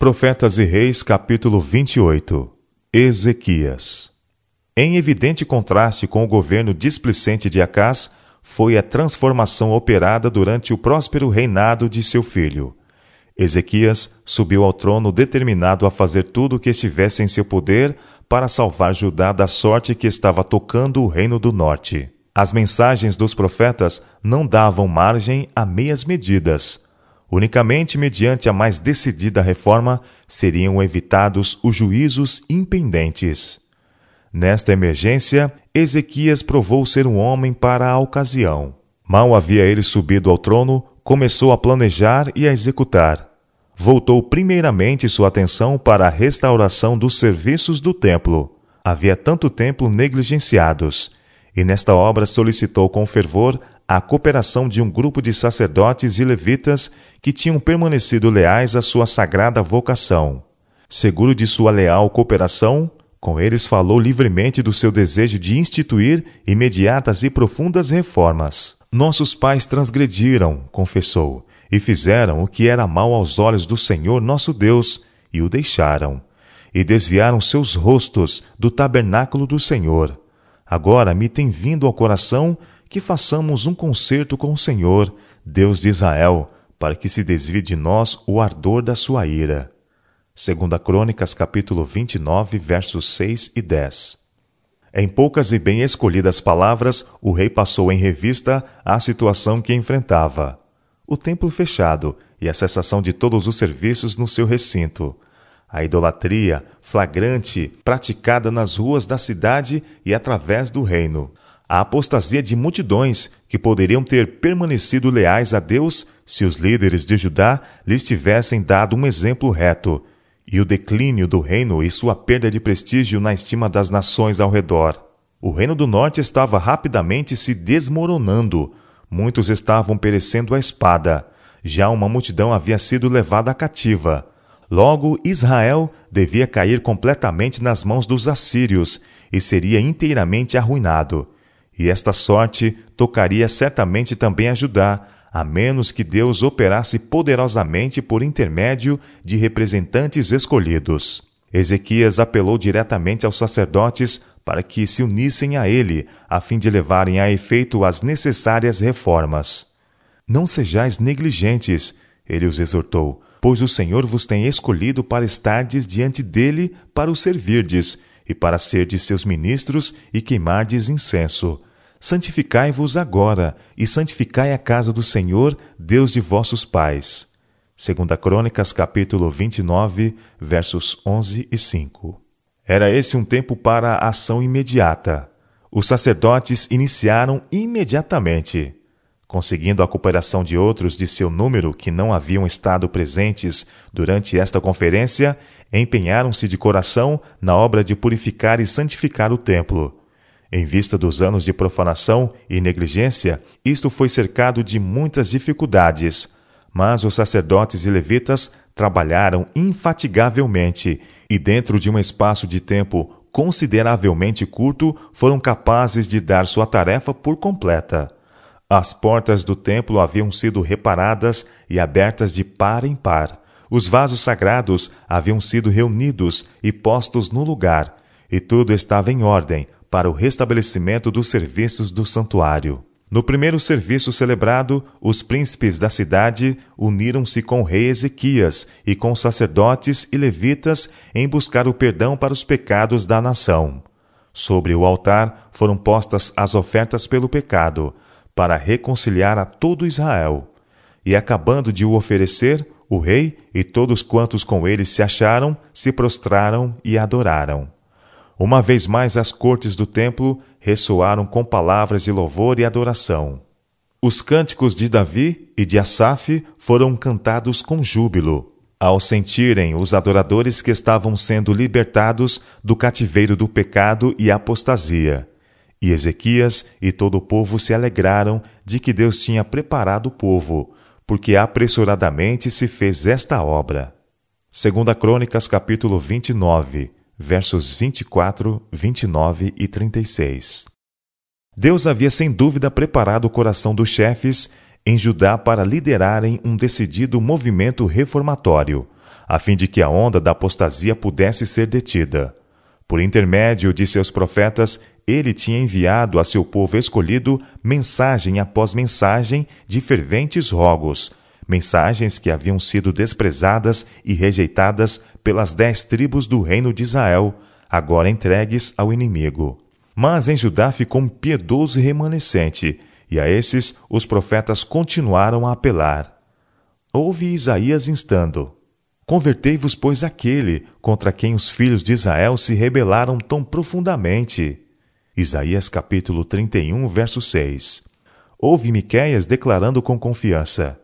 Profetas e Reis, capítulo 28 Ezequias Em evidente contraste com o governo displicente de Acás, foi a transformação operada durante o próspero reinado de seu filho. Ezequias subiu ao trono determinado a fazer tudo o que estivesse em seu poder para salvar Judá da sorte que estava tocando o reino do norte. As mensagens dos profetas não davam margem a meias medidas Unicamente mediante a mais decidida reforma seriam evitados os juízos impendentes. Nesta emergência, Ezequias provou ser um homem para a ocasião. Mal havia ele subido ao trono, começou a planejar e a executar. Voltou primeiramente sua atenção para a restauração dos serviços do templo. Havia tanto templo negligenciados, e nesta obra solicitou com fervor a cooperação de um grupo de sacerdotes e levitas que tinham permanecido leais à sua sagrada vocação. Seguro de sua leal cooperação, com eles falou livremente do seu desejo de instituir imediatas e profundas reformas. Nossos pais transgrediram, confessou, e fizeram o que era mal aos olhos do Senhor nosso Deus, e o deixaram. E desviaram seus rostos do tabernáculo do Senhor. Agora me tem vindo ao coração que façamos um concerto com o Senhor, Deus de Israel, para que se desvie de nós o ardor da sua ira. Segunda Crônicas, capítulo 29, versos 6 e 10. Em poucas e bem escolhidas palavras, o rei passou em revista a situação que enfrentava. O templo fechado e a cessação de todos os serviços no seu recinto. A idolatria flagrante praticada nas ruas da cidade e através do reino a apostasia de multidões que poderiam ter permanecido leais a Deus se os líderes de Judá lhes tivessem dado um exemplo reto, e o declínio do reino e sua perda de prestígio na estima das nações ao redor. O reino do norte estava rapidamente se desmoronando. Muitos estavam perecendo à espada. Já uma multidão havia sido levada cativa. Logo, Israel devia cair completamente nas mãos dos assírios e seria inteiramente arruinado. E esta sorte tocaria certamente também a Judá, a menos que Deus operasse poderosamente por intermédio de representantes escolhidos. Ezequias apelou diretamente aos sacerdotes para que se unissem a ele, a fim de levarem a efeito as necessárias reformas. Não sejais negligentes, ele os exortou, pois o Senhor vos tem escolhido para estardes diante dele para o servirdes, e para serdes seus ministros e queimardes incenso santificai-vos agora e santificai a casa do Senhor, Deus de vossos pais. Segunda Crônicas, capítulo 29, versos 11 e 5. Era esse um tempo para a ação imediata. Os sacerdotes iniciaram imediatamente. Conseguindo a cooperação de outros de seu número que não haviam estado presentes durante esta conferência, empenharam-se de coração na obra de purificar e santificar o templo em vista dos anos de profanação e negligência, isto foi cercado de muitas dificuldades, mas os sacerdotes e levitas trabalharam infatigavelmente e, dentro de um espaço de tempo consideravelmente curto, foram capazes de dar sua tarefa por completa. As portas do templo haviam sido reparadas e abertas de par em par. Os vasos sagrados haviam sido reunidos e postos no lugar, e tudo estava em ordem para o restabelecimento dos serviços do santuário. No primeiro serviço celebrado, os príncipes da cidade uniram-se com o rei Ezequias e com sacerdotes e levitas em buscar o perdão para os pecados da nação. Sobre o altar foram postas as ofertas pelo pecado, para reconciliar a todo Israel. E acabando de o oferecer, o rei e todos quantos com ele se acharam se prostraram e adoraram. Uma vez mais as cortes do templo ressoaram com palavras de louvor e adoração. Os cânticos de Davi e de Asaf foram cantados com júbilo, ao sentirem os adoradores que estavam sendo libertados do cativeiro do pecado e apostasia. E Ezequias e todo o povo se alegraram de que Deus tinha preparado o povo, porque apressuradamente se fez esta obra. Segunda Crônicas capítulo 29, versos 24, 29 e 36. Deus havia sem dúvida preparado o coração dos chefes em Judá para liderarem um decidido movimento reformatório. a fim de que a onda da apostasia pudesse ser detida. Por intermédio de seus profetas, ele tinha enviado a seu povo escolhido mensagem após mensagem de ferventes rogos, mensagens que haviam sido desprezadas e rejeitadas pelas dez tribos do reino de Israel, agora entregues ao inimigo. Mas em Judá ficou um piedoso remanescente, e a esses os profetas continuaram a apelar. Ouve Isaías instando: Convertei-vos, pois, àquele contra quem os filhos de Israel se rebelaram tão profundamente. Isaías capítulo 31, verso 6. Ouve Miqueias declarando com confiança: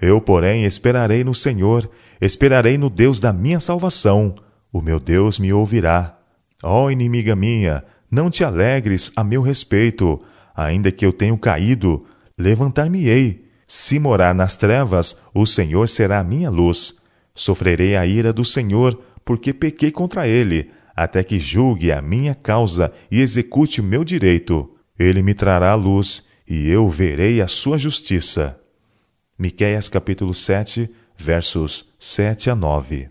Eu, porém, esperarei no Senhor, esperarei no Deus da minha salvação. O meu Deus me ouvirá. Ó inimiga minha, não te alegres a meu respeito, ainda que eu tenha caído, levantar-me-ei. Se morar nas trevas, o Senhor será a minha luz. Sofrerei a ira do Senhor, porque pequei contra ele, até que julgue a minha causa e execute o meu direito. Ele me trará a luz, e eu verei a sua justiça. Miqueias capítulo 7, versos 7 a 9.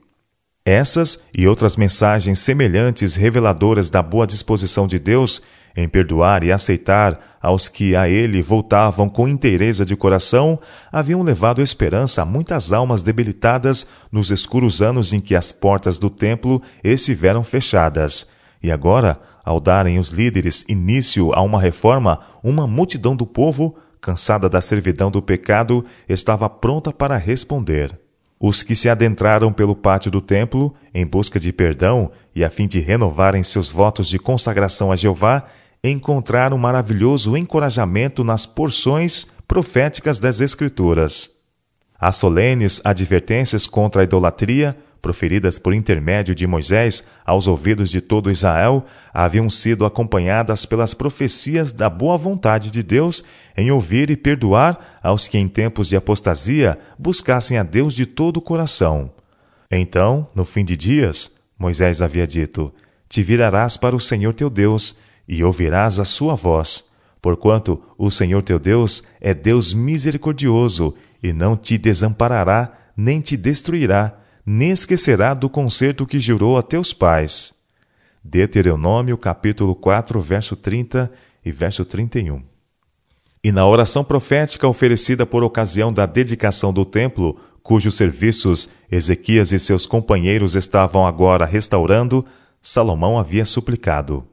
Essas e outras mensagens semelhantes reveladoras da boa disposição de Deus em perdoar e aceitar aos que a ele voltavam com inteireza de coração, haviam levado esperança a muitas almas debilitadas nos escuros anos em que as portas do templo estiveram fechadas. E agora, ao darem os líderes início a uma reforma, uma multidão do povo, cansada da servidão do pecado, estava pronta para responder. Os que se adentraram pelo pátio do templo, em busca de perdão e a fim de renovarem seus votos de consagração a Jeová, encontrar um maravilhoso encorajamento nas porções proféticas das Escrituras. As solenes advertências contra a idolatria, proferidas por intermédio de Moisés aos ouvidos de todo Israel, haviam sido acompanhadas pelas profecias da boa vontade de Deus em ouvir e perdoar aos que em tempos de apostasia buscassem a Deus de todo o coração. Então, no fim de dias, Moisés havia dito: Te virarás para o Senhor teu Deus e ouvirás a sua voz, porquanto o Senhor teu Deus é Deus misericordioso e não te desamparará, nem te destruirá, nem esquecerá do concerto que jurou a teus pais. Deuteronômio capítulo 4, verso 30 e verso 31. E na oração profética oferecida por ocasião da dedicação do templo, cujos serviços Ezequias e seus companheiros estavam agora restaurando, Salomão havia suplicado: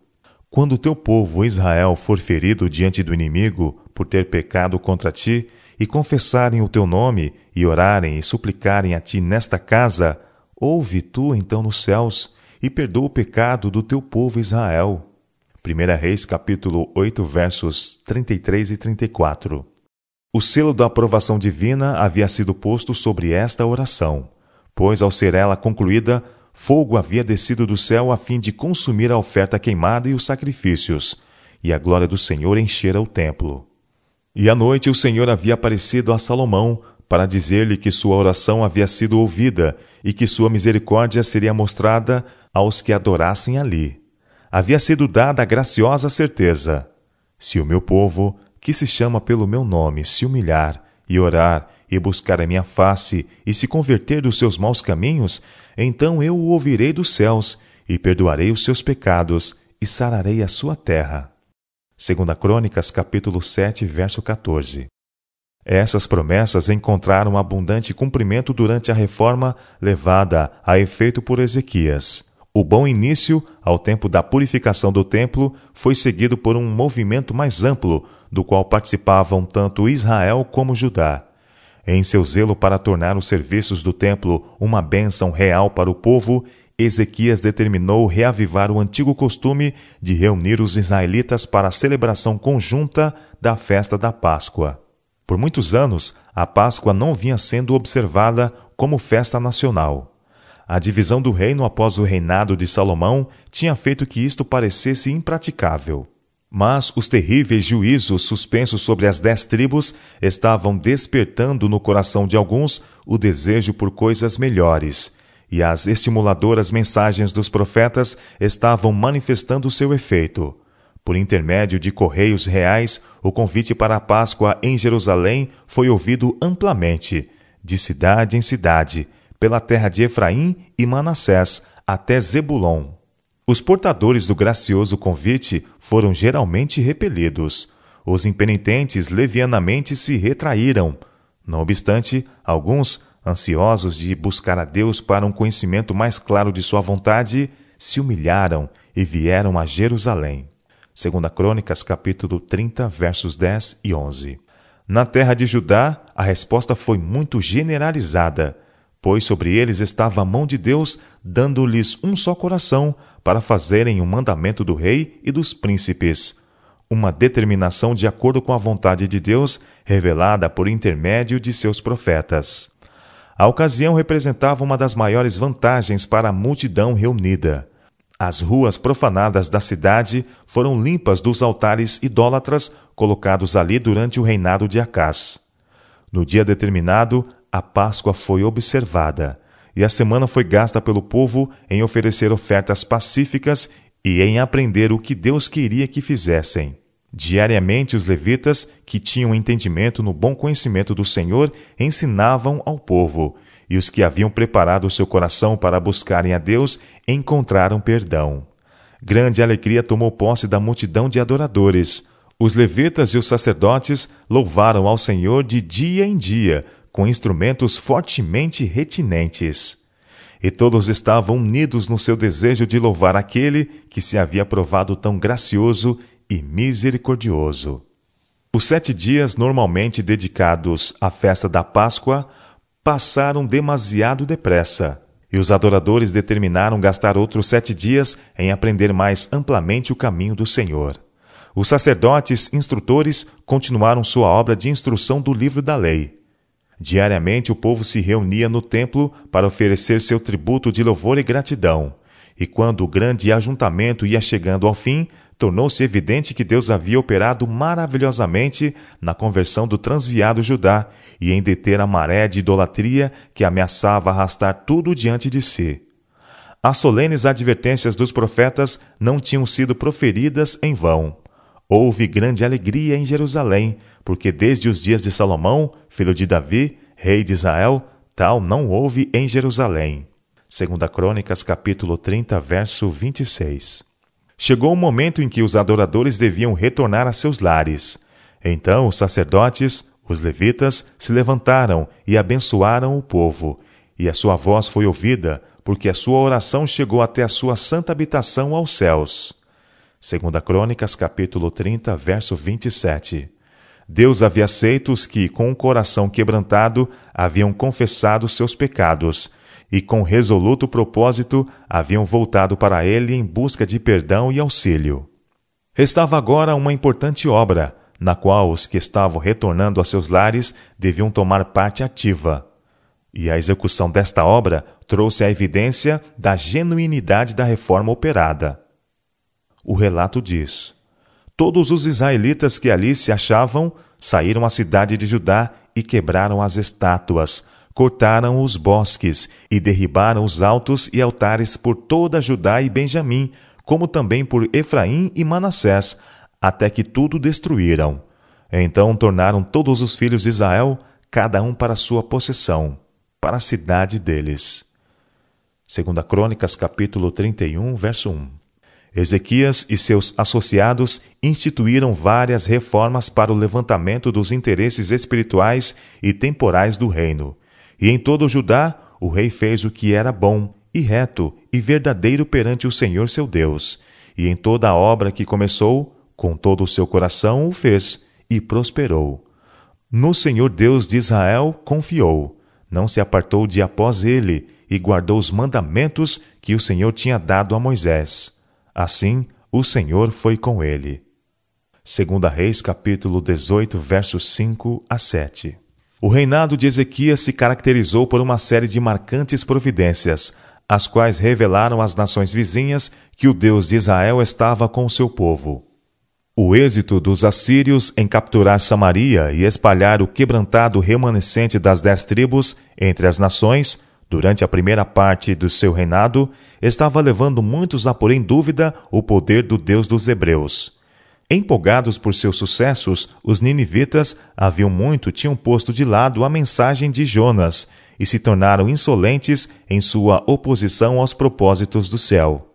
quando teu povo Israel for ferido diante do inimigo por ter pecado contra ti, e confessarem o teu nome, e orarem e suplicarem a ti nesta casa, ouve tu então nos céus, e perdoa o pecado do teu povo Israel. 1 Reis capítulo 8, versos 33 e 34. O selo da aprovação divina havia sido posto sobre esta oração, pois ao ser ela concluída, fogo havia descido do céu a fim de consumir a oferta queimada e os sacrifícios, e a glória do Senhor enchera o templo. E à noite o Senhor havia aparecido a Salomão para dizer-lhe que sua oração havia sido ouvida e que sua misericórdia seria mostrada aos que adorassem ali. Havia sido dada a graciosa certeza: se o meu povo, que se chama pelo meu nome, se humilhar e orar e buscar a minha face e se converter dos seus maus caminhos, então eu o ouvirei dos céus e perdoarei os seus pecados e sararei a sua terra. Segunda Crônicas, capítulo 7, verso 14. Essas promessas encontraram abundante cumprimento durante a reforma levada a efeito por Ezequias. O bom início, ao tempo da purificação do templo, foi seguido por um movimento mais amplo, do qual participavam tanto Israel como Judá. Em seu zelo para tornar os serviços do templo uma bênção real para o povo, Ezequias determinou reavivar o antigo costume de reunir os israelitas para a celebração conjunta da festa da Páscoa. Por muitos anos, a Páscoa não vinha sendo observada como festa nacional. A divisão do reino após o reinado de Salomão tinha feito que isto parecesse impraticável. Mas os terríveis juízos suspensos sobre as dez tribos estavam despertando no coração de alguns o desejo por coisas melhores, e as estimuladoras mensagens dos profetas estavam manifestando seu efeito. Por intermédio de correios reais, o convite para a Páscoa em Jerusalém foi ouvido amplamente, de cidade em cidade, pela terra de Efraim e Manassés, até Zebulon. Os portadores do gracioso convite foram geralmente repelidos. Os impenitentes levianamente se retraíram. Não obstante, alguns, ansiosos de buscar a Deus para um conhecimento mais claro de sua vontade, se humilharam e vieram a Jerusalém. Segunda Crônicas, capítulo 30, versos 10 e 11. Na terra de Judá, a resposta foi muito generalizada, pois sobre eles estava a mão de Deus, dando-lhes um só coração para fazerem o mandamento do rei e dos príncipes, uma determinação de acordo com a vontade de Deus, revelada por intermédio de seus profetas. A ocasião representava uma das maiores vantagens para a multidão reunida. As ruas profanadas da cidade foram limpas dos altares idólatras colocados ali durante o reinado de Acás. No dia determinado, a Páscoa foi observada, e a semana foi gasta pelo povo em oferecer ofertas pacíficas e em aprender o que Deus queria que fizessem. Diariamente, os levitas, que tinham entendimento no bom conhecimento do Senhor, ensinavam ao povo, e os que haviam preparado seu coração para buscarem a Deus encontraram perdão. Grande alegria tomou posse da multidão de adoradores. Os levitas e os sacerdotes louvaram ao Senhor de dia em dia, com instrumentos fortemente retinentes. E todos estavam unidos no seu desejo de louvar aquele que se havia provado tão gracioso e misericordioso. Os sete dias normalmente dedicados à festa da Páscoa passaram demasiado depressa, e os adoradores determinaram gastar outros sete dias em aprender mais amplamente o caminho do Senhor. Os sacerdotes instrutores continuaram sua obra de instrução do livro da lei. Diariamente o povo se reunia no templo para oferecer seu tributo de louvor e gratidão. E quando o grande ajuntamento ia chegando ao fim, tornou-se evidente que Deus havia operado maravilhosamente na conversão do transviado Judá e em deter a maré de idolatria que ameaçava arrastar tudo diante de si. As solenes advertências dos profetas não tinham sido proferidas em vão. Houve grande alegria em Jerusalém, porque desde os dias de Salomão, filho de Davi, rei de Israel, tal não houve em Jerusalém. Segunda Crônicas, capítulo 30, verso 26. Chegou o momento em que os adoradores deviam retornar a seus lares. Então os sacerdotes, os levitas, se levantaram e abençoaram o povo, e a sua voz foi ouvida, porque a sua oração chegou até a sua santa habitação aos céus. Segunda Crônicas, capítulo 30, verso 27. Deus havia aceito os que, com o coração quebrantado, haviam confessado seus pecados e com resoluto propósito haviam voltado para ele em busca de perdão e auxílio. Restava agora uma importante obra, na qual os que estavam retornando a seus lares deviam tomar parte ativa. E a execução desta obra trouxe a evidência da genuinidade da reforma operada. O relato diz: Todos os israelitas que ali se achavam saíram à cidade de Judá e quebraram as estátuas, cortaram os bosques e derribaram os altos e altares por toda Judá e Benjamim, como também por Efraim e Manassés, até que tudo destruíram. Então tornaram todos os filhos de Israel, cada um para sua possessão, para a cidade deles. Segunda Crônicas, capítulo 31, verso 1. Ezequias e seus associados instituíram várias reformas para o levantamento dos interesses espirituais e temporais do reino e em todo o Judá o rei fez o que era bom e reto e verdadeiro perante o Senhor seu Deus, e em toda a obra que começou, com todo o seu coração o fez, e prosperou. No Senhor Deus de Israel confiou, não se apartou de após ele, e guardou os mandamentos que o Senhor tinha dado a Moisés. Assim, o Senhor foi com ele. Segunda Reis, capítulo 18, versos 5 a 7. O reinado de Ezequias se caracterizou por uma série de marcantes providências, as quais revelaram às nações vizinhas que o Deus de Israel estava com o seu povo. O êxito dos assírios em capturar Samaria e espalhar o quebrantado remanescente das dez tribos entre as nações, durante a primeira parte do seu reinado, estava levando muitos a pôr em dúvida o poder do Deus dos Hebreus. Empolgados por seus sucessos, os ninivitas haviam muito tinham posto de lado a mensagem de Jonas e se tornaram insolentes em sua oposição aos propósitos do céu.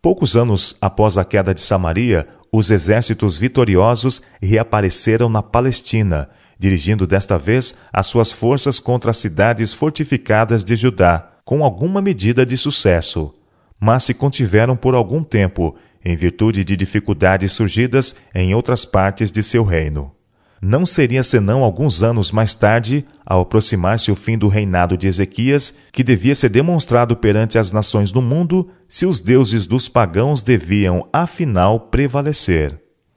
Poucos anos após a queda de Samaria, os exércitos vitoriosos reapareceram na Palestina, dirigindo desta vez as suas forças contra as cidades fortificadas de Judá, com alguma medida de sucesso, mas se contiveram por algum tempo, em virtude de dificuldades surgidas em outras partes de seu reino. Não seria senão alguns anos mais tarde, ao aproximar-se o fim do reinado de Ezequias, que devia ser demonstrado perante as nações do mundo se os deuses dos pagãos deviam afinal prevalecer.